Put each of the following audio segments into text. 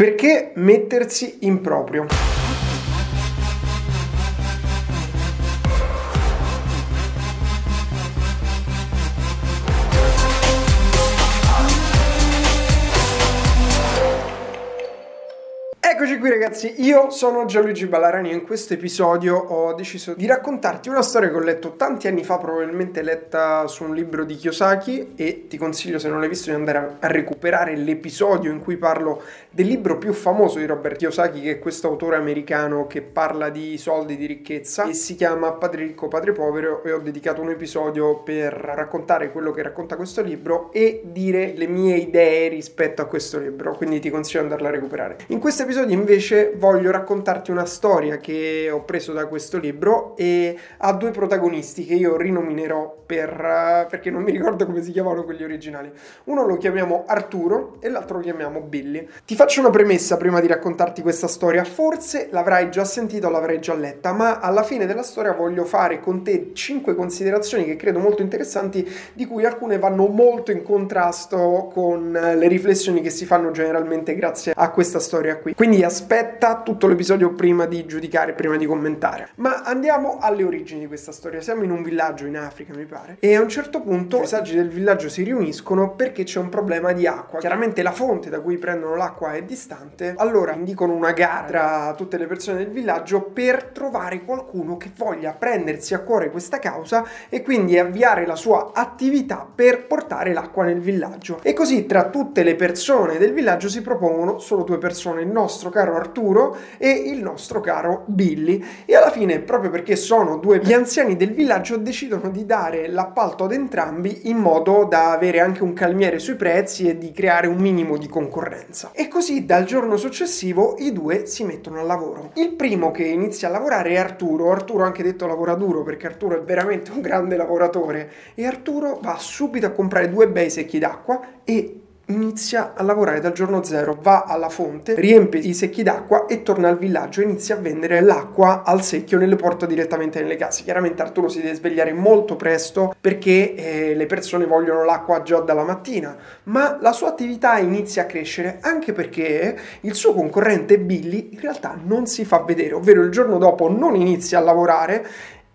Perché mettersi in proprio? Qui ragazzi, io sono Gianluigi Ballarani e in questo episodio ho deciso di raccontarti una storia che ho letto tanti anni fa, probabilmente letta su un libro di Kiyosaki e ti consiglio se non l'hai visto di andare a recuperare l'episodio in cui parlo del libro più famoso di Robert Kiyosaki che è questo autore americano che parla di soldi, di ricchezza e si chiama Padre ricco, padre povero e ho dedicato un episodio per raccontare quello che racconta questo libro e dire le mie idee rispetto a questo libro, quindi ti consiglio di andarla a recuperare. In questo episodio invece voglio raccontarti una storia che ho preso da questo libro e ha due protagonisti che io rinominerò per, perché non mi ricordo come si chiamavano quelli originali. Uno lo chiamiamo Arturo e l'altro lo chiamiamo Billy. Ti faccio una premessa prima di raccontarti questa storia. Forse l'avrai già sentita o l'avrai già letta, ma alla fine della storia voglio fare con te cinque considerazioni che credo molto interessanti, di cui alcune vanno molto in contrasto con le riflessioni che si fanno generalmente grazie a questa storia qui. Quindi quindi aspetta tutto l'episodio prima di giudicare, prima di commentare. Ma andiamo alle origini di questa storia. Siamo in un villaggio in Africa, mi pare, e a un certo punto i saggi del villaggio si riuniscono perché c'è un problema di acqua. Chiaramente la fonte da cui prendono l'acqua è distante, allora indicano una gara tra tutte le persone del villaggio per trovare qualcuno che voglia prendersi a cuore questa causa e quindi avviare la sua attività per portare l'acqua nel villaggio. E così tra tutte le persone del villaggio si propongono solo due persone, il nostro nostro caro Arturo e il nostro caro Billy. E alla fine, proprio perché sono due gli anziani del villaggio, decidono di dare l'appalto ad entrambi in modo da avere anche un calmiere sui prezzi e di creare un minimo di concorrenza. E così dal giorno successivo i due si mettono al lavoro. Il primo che inizia a lavorare è Arturo. Arturo anche detto lavora duro perché Arturo è veramente un grande lavoratore e Arturo va subito a comprare due bei secchi d'acqua e inizia a lavorare dal giorno zero, va alla fonte, riempie i secchi d'acqua e torna al villaggio e inizia a vendere l'acqua al secchio nelle porte direttamente nelle case. Chiaramente Arturo si deve svegliare molto presto perché eh, le persone vogliono l'acqua già dalla mattina, ma la sua attività inizia a crescere anche perché il suo concorrente Billy in realtà non si fa vedere, ovvero il giorno dopo non inizia a lavorare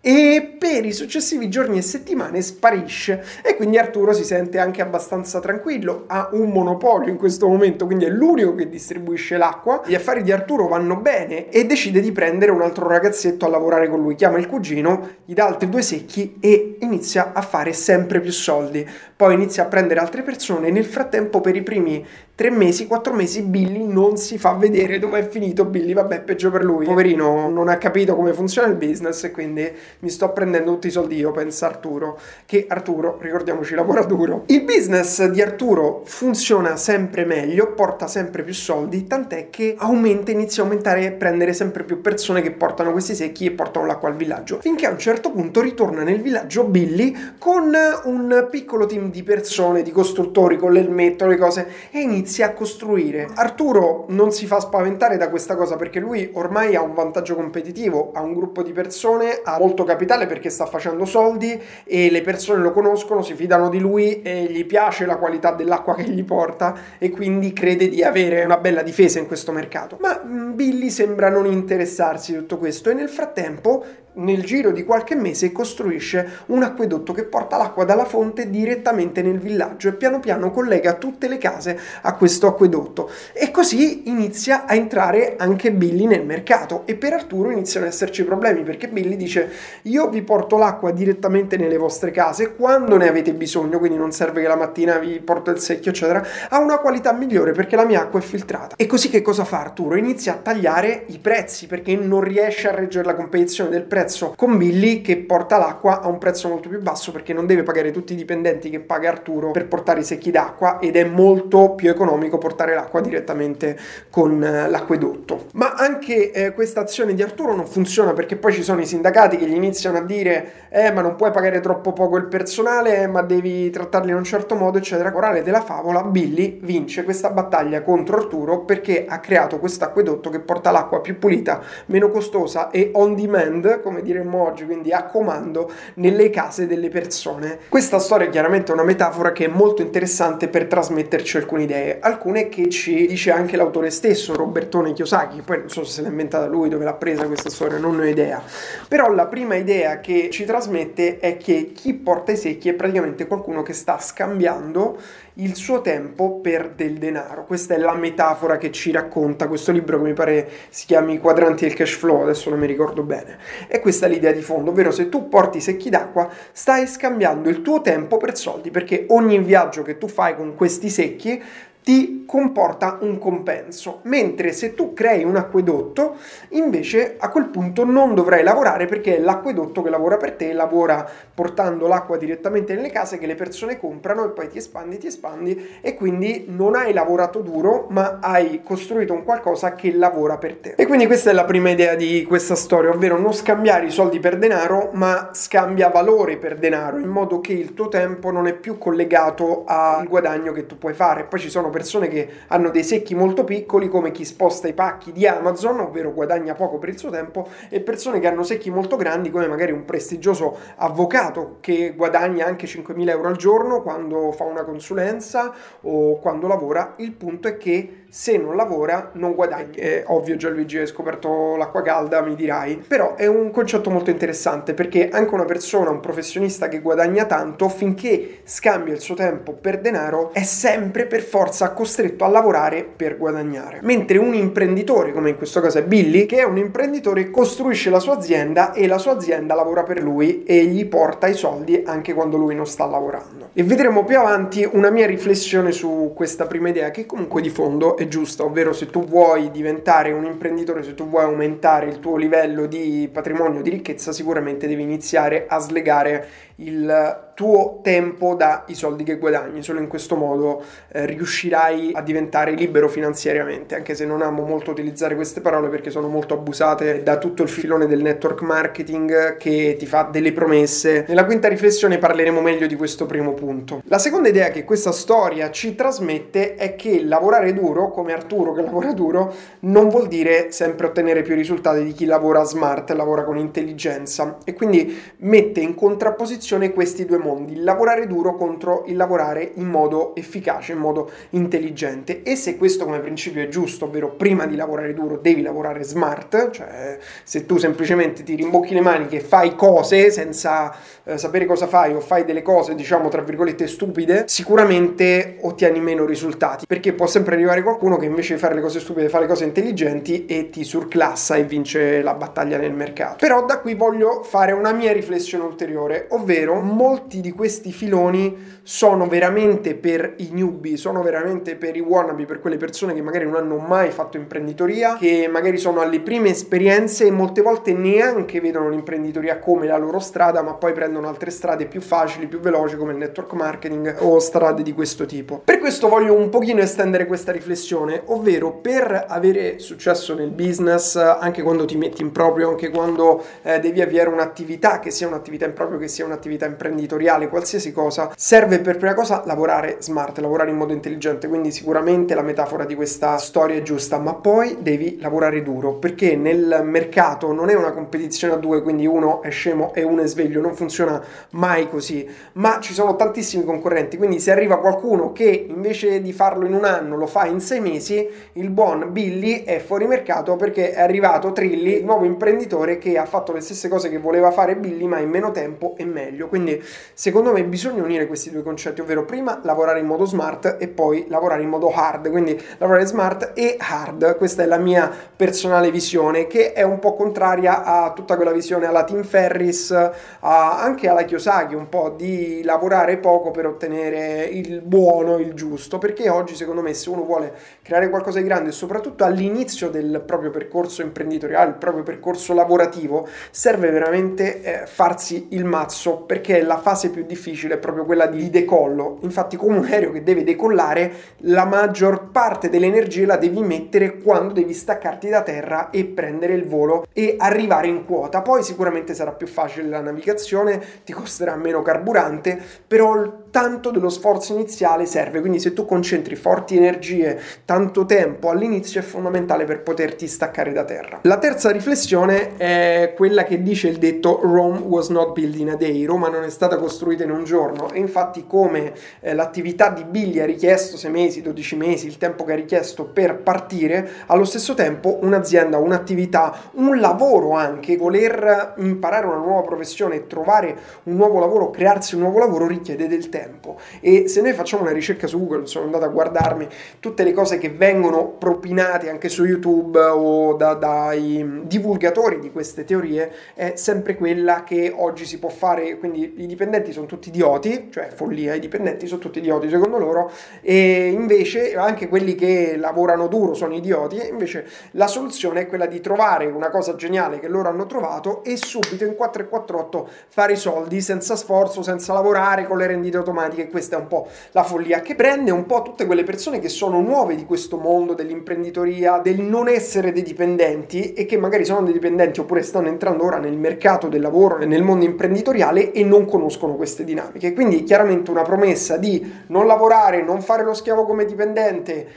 e per i successivi giorni e settimane sparisce. E quindi Arturo si sente anche abbastanza tranquillo, ha un monopolio in questo momento, quindi è l'unico che distribuisce l'acqua, gli affari di Arturo vanno bene e decide di prendere un altro ragazzetto a lavorare con lui, chiama il cugino, gli dà altri due secchi e inizia a fare sempre più soldi, poi inizia a prendere altre persone. E nel frattempo per i primi tre mesi, quattro mesi Billy non si fa vedere dove è finito. Billy, vabbè peggio per lui, poverino non ha capito come funziona il business e quindi mi sto prendendo tutti i soldi. Io, pensa Arturo, che Arturo, ricordiamoci, lavora duro. Il business di Arturo funziona sempre meglio, porta sempre più soldi, tant'è che aumenta, inizia a aumentare e prendere sempre più persone che portano questi secchi e portano l'acqua al villaggio, finché a un certo punto ritorna nel villaggio Billy con un piccolo team di persone, di costruttori, con l'elmetto, le cose, e inizia inizia a costruire. Arturo non si fa spaventare da questa cosa perché lui ormai ha un vantaggio competitivo, ha un gruppo di persone, ha molto capitale perché sta facendo soldi e le persone lo conoscono, si fidano di lui e gli piace la qualità dell'acqua che gli porta e quindi crede di avere una bella difesa in questo mercato. Ma mm, Billy sembra non interessarsi di tutto questo e nel frattempo nel giro di qualche mese costruisce un acquedotto che porta l'acqua dalla fonte direttamente nel villaggio e piano piano collega tutte le case a questo acquedotto. E così inizia a entrare anche Billy nel mercato. E per Arturo iniziano ad esserci problemi perché Billy dice io vi porto l'acqua direttamente nelle vostre case quando ne avete bisogno quindi non serve che la mattina vi porto il secchio eccetera ha una qualità migliore perché la mia acqua è filtrata. E così che cosa fa Arturo? inizia a tagliare i prezzi perché non riesce a reggere la competizione del prezzo prezzo con Billy che porta l'acqua a un prezzo molto più basso perché non deve pagare tutti i dipendenti che paga Arturo per portare i secchi d'acqua ed è molto più economico portare l'acqua direttamente con eh, l'acquedotto. Ma anche eh, questa azione di Arturo non funziona perché poi ci sono i sindacati che gli iniziano a dire eh ma non puoi pagare troppo poco il personale ma devi trattarli in un certo modo eccetera. Morale della favola, Billy vince questa battaglia contro Arturo perché ha creato questo acquedotto che porta l'acqua più pulita, meno costosa e on demand come come diremmo oggi, quindi a comando nelle case delle persone. Questa storia è chiaramente una metafora che è molto interessante per trasmetterci alcune idee, alcune che ci dice anche l'autore stesso, Robertone Kiyosaki, poi non so se l'ha inventata lui, dove l'ha presa questa storia, non ho idea. Però la prima idea che ci trasmette è che chi porta i secchi è praticamente qualcuno che sta scambiando il suo tempo per del denaro. Questa è la metafora che ci racconta questo libro che mi pare si chiami I quadranti del cash flow, adesso non mi ricordo bene. E questa è l'idea di fondo, ovvero se tu porti secchi d'acqua stai scambiando il tuo tempo per soldi, perché ogni viaggio che tu fai con questi secchi ti comporta un compenso, mentre se tu crei un acquedotto, invece a quel punto non dovrai lavorare perché è l'acquedotto che lavora per te, lavora portando l'acqua direttamente nelle case che le persone comprano e poi ti espandi, ti espandi e quindi non hai lavorato duro, ma hai costruito un qualcosa che lavora per te. E quindi questa è la prima idea di questa storia, ovvero non scambiare i soldi per denaro, ma scambia valore per denaro, in modo che il tuo tempo non è più collegato al guadagno che tu puoi fare. Poi ci sono persone che hanno dei secchi molto piccoli come chi sposta i pacchi di Amazon, ovvero guadagna poco per il suo tempo, e persone che hanno secchi molto grandi come magari un prestigioso avvocato che guadagna anche 5.000 euro al giorno quando fa una consulenza o quando lavora. Il punto è che se non lavora non guadagni. È ovvio Gianluigi hai scoperto l'acqua calda, mi dirai, però è un concetto molto interessante perché anche una persona, un professionista che guadagna tanto, finché scambia il suo tempo per denaro, è sempre per forza costretto a lavorare per guadagnare. Mentre un imprenditore, come in questo caso è Billy, che è un imprenditore, costruisce la sua azienda e la sua azienda lavora per lui e gli porta i soldi anche quando lui non sta lavorando. E vedremo più avanti una mia riflessione su questa prima idea che comunque di fondo è giusta, ovvero se tu vuoi diventare un imprenditore, se tu vuoi aumentare il tuo livello di patrimonio, di ricchezza, sicuramente devi iniziare a slegare il tuo tempo dai soldi che guadagni. Solo in questo modo eh, riuscirai a diventare libero finanziariamente, anche se non amo molto utilizzare queste parole perché sono molto abusate da tutto il filone del network marketing che ti fa delle promesse. Nella quinta riflessione parleremo meglio di questo primo punto. La seconda idea che questa storia ci trasmette è che lavorare duro, come Arturo che lavora duro, non vuol dire sempre ottenere più risultati di chi lavora smart, lavora con intelligenza e quindi mette in contrapposizione questi due mondi, il lavorare duro contro il lavorare in modo efficace, in modo intelligente. E se questo come principio è giusto, ovvero prima di lavorare duro devi lavorare smart, cioè se tu semplicemente ti rimbocchi le maniche e fai cose senza eh, sapere cosa fai o fai delle cose, diciamo tra virgolette stupide, sicuramente ottieni meno risultati, perché può sempre arrivare qualcuno che invece di fare le cose stupide fa le cose intelligenti e ti surclassa e vince la battaglia nel mercato. Però da qui voglio fare una mia riflessione ulteriore, ovvero molti di questi filoni sono veramente per i newbie, sono veramente per i wannabe, per quelle persone che magari non hanno mai fatto imprenditoria, che magari sono alle prime esperienze e molte volte neanche vedono l'imprenditoria come la loro strada, ma poi prendono altre strade più facili, più veloci come il network marketing o strade di questo tipo. Per questo voglio un pochino estendere questa riflessione, ovvero per avere successo nel business, anche quando ti metti in proprio, anche quando eh, devi avviare un'attività, che sia un'attività in proprio, che sia un'attività imprenditoriale, qualsiasi cosa, serve per prima cosa lavorare smart, lavorare in modo intelligente, quindi sicuramente la metafora di questa storia è giusta, ma poi devi lavorare duro, perché nel mercato non è una competizione a due, quindi uno è scemo e uno è sveglio, non funziona mai così, ma ci sono tantissimi concorrenti, quindi se arriva qualcuno che invece di farlo in un anno lo fa in sei mesi, il buon Billy è fuori mercato perché è arrivato Trilli, il nuovo imprenditore che ha fatto le stesse cose che voleva fare Billy, ma in meno tempo e meglio. Quindi secondo me bisogna unire questi due concetti, ovvero prima lavorare in modo smart e poi lavorare in modo hard, quindi lavorare smart e hard. Questa è la mia personale visione che è un po' contraria a tutta quella visione alla Tim Ferris, a, anche alla Kiyosaki, un po' di lavorare poco per ottenere il buono, il giusto, perché oggi secondo me se uno vuole creare qualcosa di grande, soprattutto all'inizio del proprio percorso imprenditoriale, il proprio percorso lavorativo, serve veramente eh, farsi il mazzo perché la fase più difficile è proprio quella di decollo. Infatti, come un aereo che deve decollare, la maggior parte delle energie la devi mettere quando devi staccarti da terra e prendere il volo e arrivare in quota. Poi sicuramente sarà più facile la navigazione, ti costerà meno carburante, però tanto dello sforzo iniziale serve. Quindi se tu concentri forti energie, tanto tempo all'inizio è fondamentale per poterti staccare da terra. La terza riflessione è quella che dice il detto Rome was not built in a day, Roma non è stata costruita in un giorno e infatti come eh, l'attività di Billy ha richiesto 6 mesi, 12 mesi, il tempo che ha richiesto per partire, allo stesso tempo un'azienda, un'attività, un lavoro anche, voler imparare una nuova professione, trovare un nuovo lavoro, crearsi un nuovo lavoro richiede del tempo. E se noi facciamo una ricerca su Google, sono andato a guardarmi tutte le cose che vengono propinate anche su YouTube o da, dai divulgatori di queste teorie, è sempre quella che oggi si può fare, quindi i dipendenti sono tutti idioti, cioè follia, i dipendenti sono tutti idioti secondo loro, e invece anche quelli che lavorano duro sono idioti, e invece la soluzione è quella di trovare una cosa geniale che loro hanno trovato e subito in 448 fare i soldi senza sforzo, senza lavorare con le rendite automatiche, questa è un po' la follia che prende un po' tutte quelle persone che sono nuove di questo mondo dell'imprenditoria, del non essere dei dipendenti e che magari sono dei dipendenti oppure stanno entrando ora nel mercato del lavoro nel mondo imprenditoriale e non conoscono queste dinamiche. Quindi chiaramente una promessa di non lavorare, non fare lo schiavo come dipendente,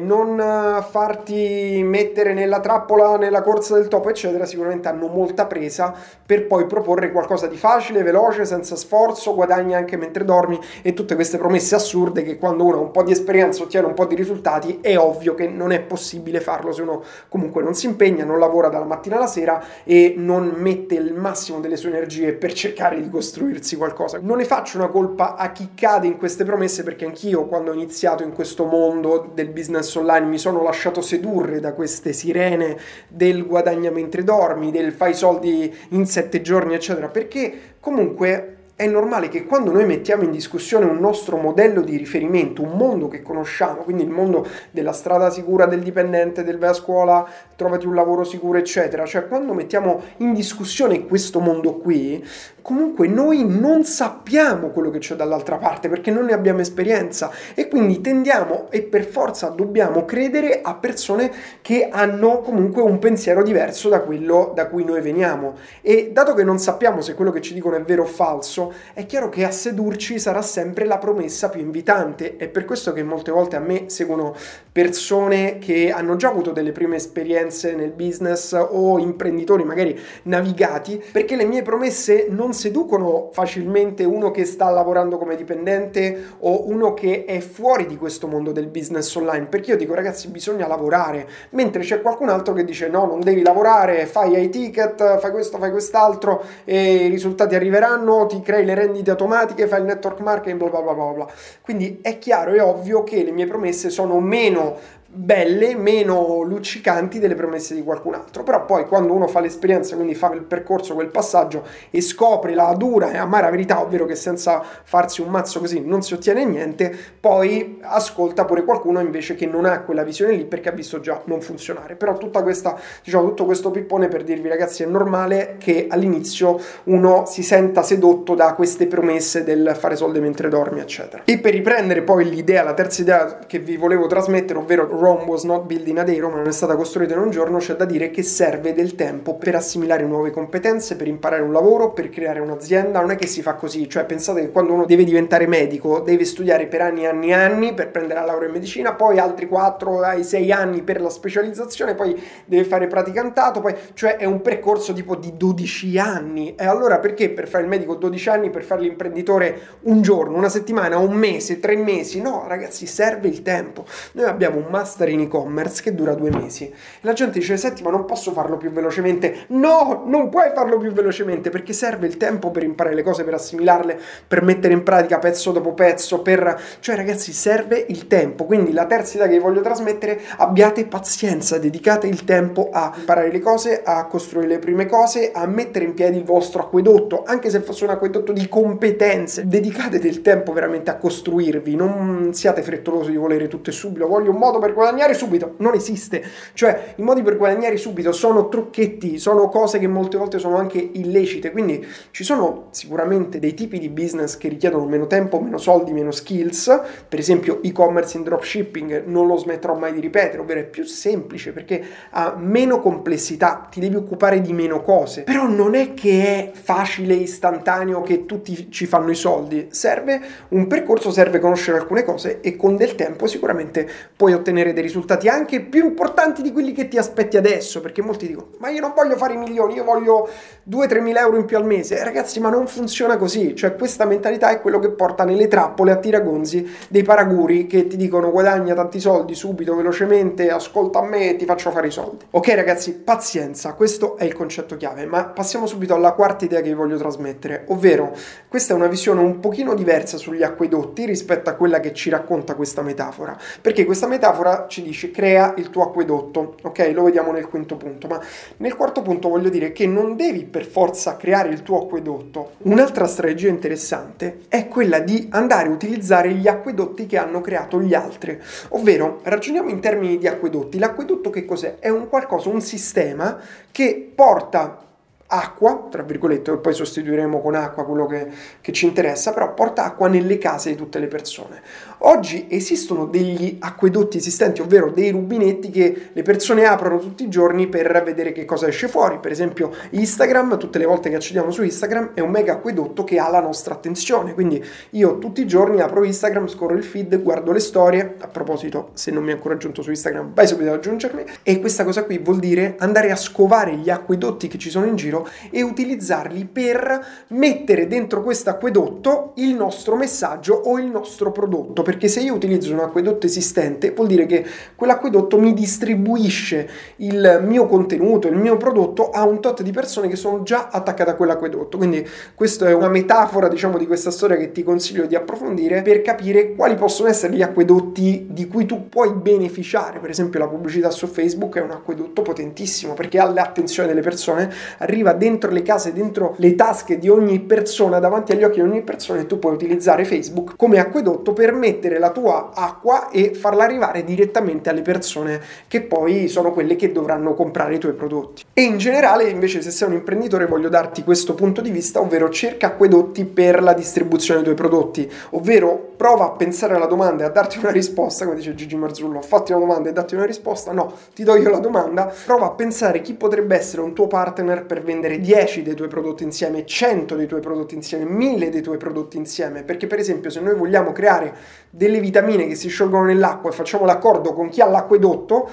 non eh, farti mettere nella trappola nella corsa del topo, eccetera, sicuramente hanno molta presa per poi proporre qualcosa di facile, veloce, senza sforzo, guadagni anche mentre dormi e tutte queste promesse assurde che quando uno ha un po' di esperienza ottiene un po' di risultati, è ovvio che non è possibile farlo se uno comunque non si impegna, non lavora dalla mattina alla sera e non mette il massimo delle sue energie per cercare di costruirsi qualcosa. Non ne faccio una colpa a chi cade in queste promesse perché anch'io quando ho iniziato in questo mondo del business online mi sono lasciato sedurre da queste sirene del guadagna mentre dormi, del fai soldi in sette giorni, eccetera, perché comunque è normale che quando noi mettiamo in discussione un nostro modello di riferimento, un mondo che conosciamo, quindi il mondo della strada sicura del dipendente, del vai a scuola, trovati un lavoro sicuro, eccetera, cioè quando mettiamo in discussione questo mondo qui, comunque noi non sappiamo quello che c'è dall'altra parte perché non ne abbiamo esperienza e quindi tendiamo e per forza dobbiamo credere a persone che hanno comunque un pensiero diverso da quello da cui noi veniamo. E dato che non sappiamo se quello che ci dicono è vero o falso, è chiaro che a sedurci sarà sempre la promessa più invitante. È per questo che molte volte a me seguono persone che hanno già avuto delle prime esperienze nel business o imprenditori magari navigati, perché le mie promesse non seducono facilmente uno che sta lavorando come dipendente o uno che è fuori di questo mondo del business online, perché io dico ragazzi bisogna lavorare, mentre c'è qualcun altro che dice no, non devi lavorare, fai ai ticket, fai questo, fai quest'altro e i risultati arriveranno, ti crei le rendite automatiche, fai il network marketing, bla bla bla bla. Quindi è chiaro e ovvio che le mie promesse sono meno belle, meno luccicanti delle promesse di qualcun altro. Però poi quando uno fa l'esperienza, quindi fa il percorso, quel passaggio e scopre la dura e amara verità, ovvero che senza farsi un mazzo così non si ottiene niente, poi ascolta pure qualcuno invece che non ha quella visione lì perché ha visto già non funzionare. Però tutta questa, diciamo, tutto questo pippone per dirvi ragazzi è normale che all'inizio uno si senta sedotto da queste promesse del fare soldi mentre dormi, eccetera. E per riprendere poi l'idea, la terza idea che vi volevo trasmettere, ovvero Rome was not built in a day, Roma non è stata costruita in un giorno, c'è da dire che serve del tempo per assimilare nuove competenze, per imparare un lavoro, per creare un'azienda, non è che si fa così, cioè pensate che quando uno deve diventare medico deve studiare per anni e anni e anni per prendere la laurea in medicina, poi altri 4 ai 6 anni per la specializzazione, poi deve fare praticantato, poi cioè è un percorso tipo di 12 anni. E allora perché per fare il medico 12 anni, per fare l'imprenditore un giorno, una settimana, un mese, tre mesi? No, ragazzi, serve il tempo. Noi abbiamo un master master in e-commerce che dura due mesi. La gente dice: Senti, ma non posso farlo più velocemente? No, non puoi farlo più velocemente perché serve il tempo per imparare le cose, per assimilarle, per mettere in pratica pezzo dopo pezzo. Per... Cioè, ragazzi, serve il tempo. Quindi, la terza idea che vi voglio trasmettere: abbiate pazienza, dedicate il tempo a imparare le cose, a costruire le prime cose, a mettere in piedi il vostro acquedotto, anche se fosse un acquedotto di competenze. Dedicate del tempo veramente a costruirvi, non siate frettolosi di volere tutto e subito. Voglio un modo per guadagnare subito, non esiste. Cioè, i modi per guadagnare subito sono trucchetti, sono cose che molte volte sono anche illecite. Quindi ci sono sicuramente dei tipi di business che richiedono meno tempo, meno soldi, meno skills. Per esempio, e-commerce in dropshipping non lo smetterò mai di ripetere, ovvero è più semplice perché ha meno complessità, ti devi occupare di meno cose. Però non è che è facile, istantaneo, che tutti ci fanno i soldi. Serve un percorso, serve conoscere alcune cose e con del tempo sicuramente puoi ottenere ottenere dei risultati anche più importanti di quelli che ti aspetti adesso, perché molti dicono, ma io non voglio fare i milioni, io voglio 2-3 mila euro in più al mese. Eh, ragazzi, ma non funziona così, cioè questa mentalità è quello che porta nelle trappole a tiragonzi dei paraguri che ti dicono guadagna tanti soldi subito, velocemente, ascolta a me e ti faccio fare i soldi. Ok ragazzi, pazienza, questo è il concetto chiave, ma passiamo subito alla quarta idea che vi voglio trasmettere, ovvero questa è una visione un pochino diversa sugli acquedotti rispetto a quella che ci racconta questa metafora, perché questa metafora ci dice crea il tuo acquedotto, ok? Lo vediamo nel quinto punto, ma nel quarto punto voglio dire che non devi per forza creare il tuo acquedotto. Un'altra strategia interessante è quella di andare a utilizzare gli acquedotti che hanno creato gli altri, ovvero ragioniamo in termini di acquedotti. L'acquedotto che cos'è? È un qualcosa, un sistema che porta acqua, tra virgolette, poi sostituiremo con acqua quello che, che, ci interessa, però porta acqua nelle case di tutte le persone. Oggi esistono degli acquedotti esistenti, ovvero dei rubinetti che le persone aprono tutti i giorni per vedere che cosa esce fuori. Per esempio Instagram, tutte le volte che accediamo su Instagram, è un mega acquedotto che ha la nostra attenzione. Quindi io tutti i giorni apro Instagram, scorro il feed, guardo le storie. A proposito, se non mi hai ancora aggiunto su Instagram, vai subito ad aggiungermi. E questa cosa qui vuol dire andare a scovare gli acquedotti che ci sono in giro e utilizzarli per mettere dentro questo acquedotto il nostro messaggio o il nostro prodotto. Perché se io utilizzo un acquedotto esistente, vuol dire che quell'acquedotto mi distribuisce il mio contenuto, il mio prodotto a un tot di persone che sono già attaccate a quell'acquedotto. Quindi questa è una metafora, diciamo, di questa storia che ti consiglio di approfondire per capire quali possono essere gli acquedotti di cui tu puoi beneficiare. Per esempio la pubblicità su Facebook è un acquedotto potentissimo perché ha l'attenzione delle persone, arriva dentro le case, dentro le tasche di ogni persona, davanti agli occhi di ogni persona e tu puoi utilizzare Facebook come acquedotto per mettere la tua acqua e farla arrivare direttamente alle persone che poi sono quelle che dovranno comprare i tuoi prodotti. E in generale invece se sei un imprenditore voglio darti questo punto di vista, ovvero cerca acquedotti per la distribuzione dei tuoi prodotti, ovvero prova a pensare alla domanda e a darti una risposta, come dice Gigi Marzullo, fatti una domanda e datti una risposta, no, ti do io la domanda, prova a pensare chi potrebbe essere un tuo partner per vendere 10 dei tuoi prodotti insieme, 100 dei tuoi prodotti insieme, 1000 dei tuoi prodotti insieme, perché per esempio se noi vogliamo creare delle vitamine che si sciolgono nell'acqua e facciamo l'accordo con chi ha l'acquedotto,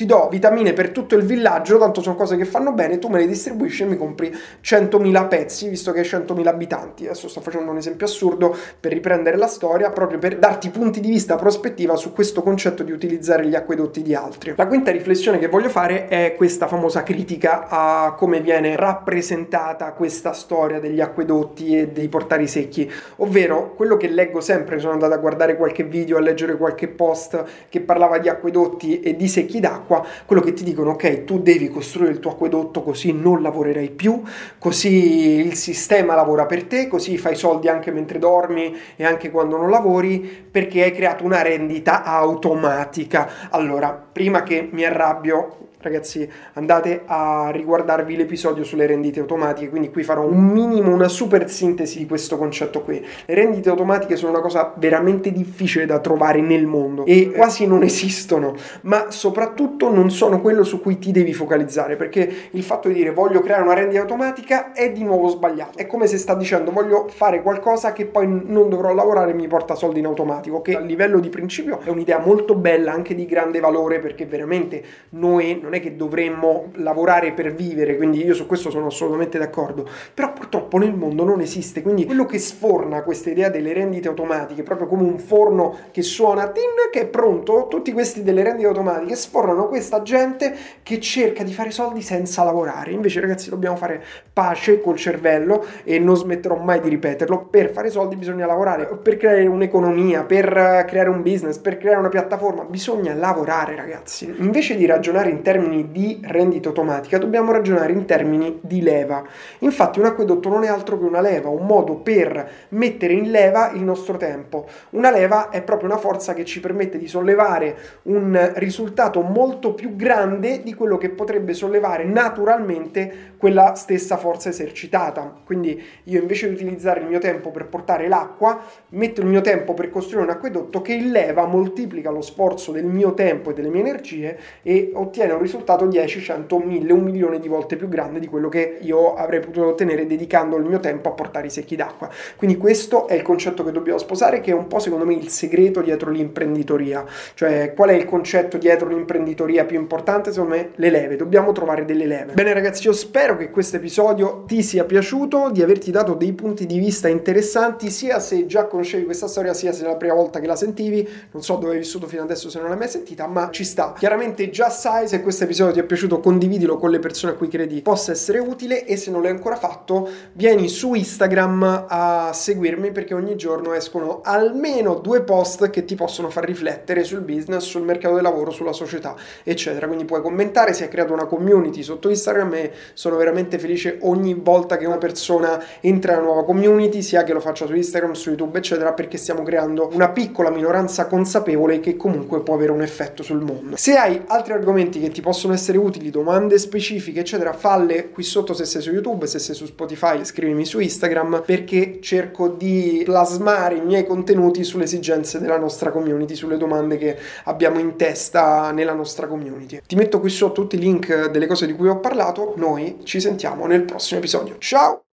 ti do vitamine per tutto il villaggio, tanto sono cose che fanno bene, tu me le distribuisci e mi compri 100.000 pezzi, visto che hai 100.000 abitanti. Adesso sto facendo un esempio assurdo per riprendere la storia, proprio per darti punti di vista, prospettiva su questo concetto di utilizzare gli acquedotti di altri. La quinta riflessione che voglio fare è questa famosa critica a come viene rappresentata questa storia degli acquedotti e dei portari secchi, ovvero quello che leggo sempre, sono andato a guardare qualche video, a leggere qualche post che parlava di acquedotti e di secchi d'acqua, acqua, quello che ti dicono ok, tu devi costruire il tuo acquedotto così non lavorerai più, così il sistema lavora per te, così fai soldi anche mentre dormi e anche quando non lavori, perché hai creato una rendita automatica. Allora, prima che mi arrabbio, Ragazzi, andate a riguardarvi l'episodio sulle rendite automatiche, quindi qui farò un minimo, una super sintesi di questo concetto qui. Le rendite automatiche sono una cosa veramente difficile da trovare nel mondo e quasi non esistono, ma soprattutto non sono quello su cui ti devi focalizzare, perché il fatto di dire voglio creare una rendita automatica è di nuovo sbagliato. È come se sta dicendo voglio fare qualcosa che poi non dovrò lavorare e mi porta soldi in automatico, che a livello di principio è un'idea molto bella, anche di grande valore, perché veramente noi non è che dovremmo lavorare per vivere, quindi io su questo sono assolutamente d'accordo, però purtroppo nel mondo non esiste, quindi quello che sforna questa idea delle rendite automatiche, proprio come un forno che suona tin che è pronto, tutti questi delle rendite automatiche sfornano questa gente che cerca di fare soldi senza lavorare. Invece ragazzi dobbiamo fare pace col cervello e non smetterò mai di ripeterlo, per fare soldi bisogna lavorare, per creare un'economia, per creare un business, per creare una piattaforma, bisogna lavorare ragazzi. Invece di ragionare in termini termini di rendita automatica, dobbiamo ragionare in termini di leva. Infatti un acquedotto non è altro che una leva, un modo per mettere in leva il nostro tempo. Una leva è proprio una forza che ci permette di sollevare un risultato molto più grande di quello che potrebbe sollevare naturalmente quella stessa forza esercitata. Quindi io invece di utilizzare il mio tempo per portare l'acqua, metto il mio tempo per costruire un acquedotto che leva, moltiplica lo sforzo del mio tempo e delle mie energie e ottiene un risultato 10, 100, 1000, un milione di volte più grande di quello che io avrei potuto ottenere dedicando il mio tempo a portare i secchi d'acqua. Quindi questo è il concetto che dobbiamo sposare, che è un po' secondo me il segreto dietro l'imprenditoria. Cioè, qual è il concetto dietro l'imprenditoria più importante? Secondo me, le leve. Dobbiamo trovare delle leve. Bene, ragazzi, io spero che questo episodio ti sia piaciuto, di averti dato dei punti di vista interessanti, sia se già conoscevi questa storia, sia se è la prima volta che la sentivi. Non so dove hai vissuto fino adesso se non l'hai mai sentita, ma ci sta. Chiaramente già sai se questo episodio ti è piaciuto, condividilo con le persone a cui credi possa essere utile e se non l'hai ancora fatto, vieni su Instagram a seguirmi perché ogni giorno escono almeno due post che ti possono far riflettere sul business, sul mercato del lavoro, sulla società, eccetera. Quindi puoi commentare, si è creata una community sotto Instagram e sono veramente felice ogni volta che una persona entra una nuova community, sia che lo faccia su Instagram, su YouTube, eccetera, perché stiamo creando una piccola minoranza consapevole che comunque può avere un effetto sul mondo. Se hai altri argomenti che ti possono essere utili, domande specifiche, eccetera, falle qui sotto se sei su YouTube, se sei su Spotify, scrivimi su Instagram perché cerco di plasmare i miei contenuti sulle esigenze della nostra community, sulle domande che abbiamo in testa nella nostra community. Ti metto qui sotto tutti i link delle cose di cui ho parlato, noi ci sentiamo nel prossimo episodio. Ciao!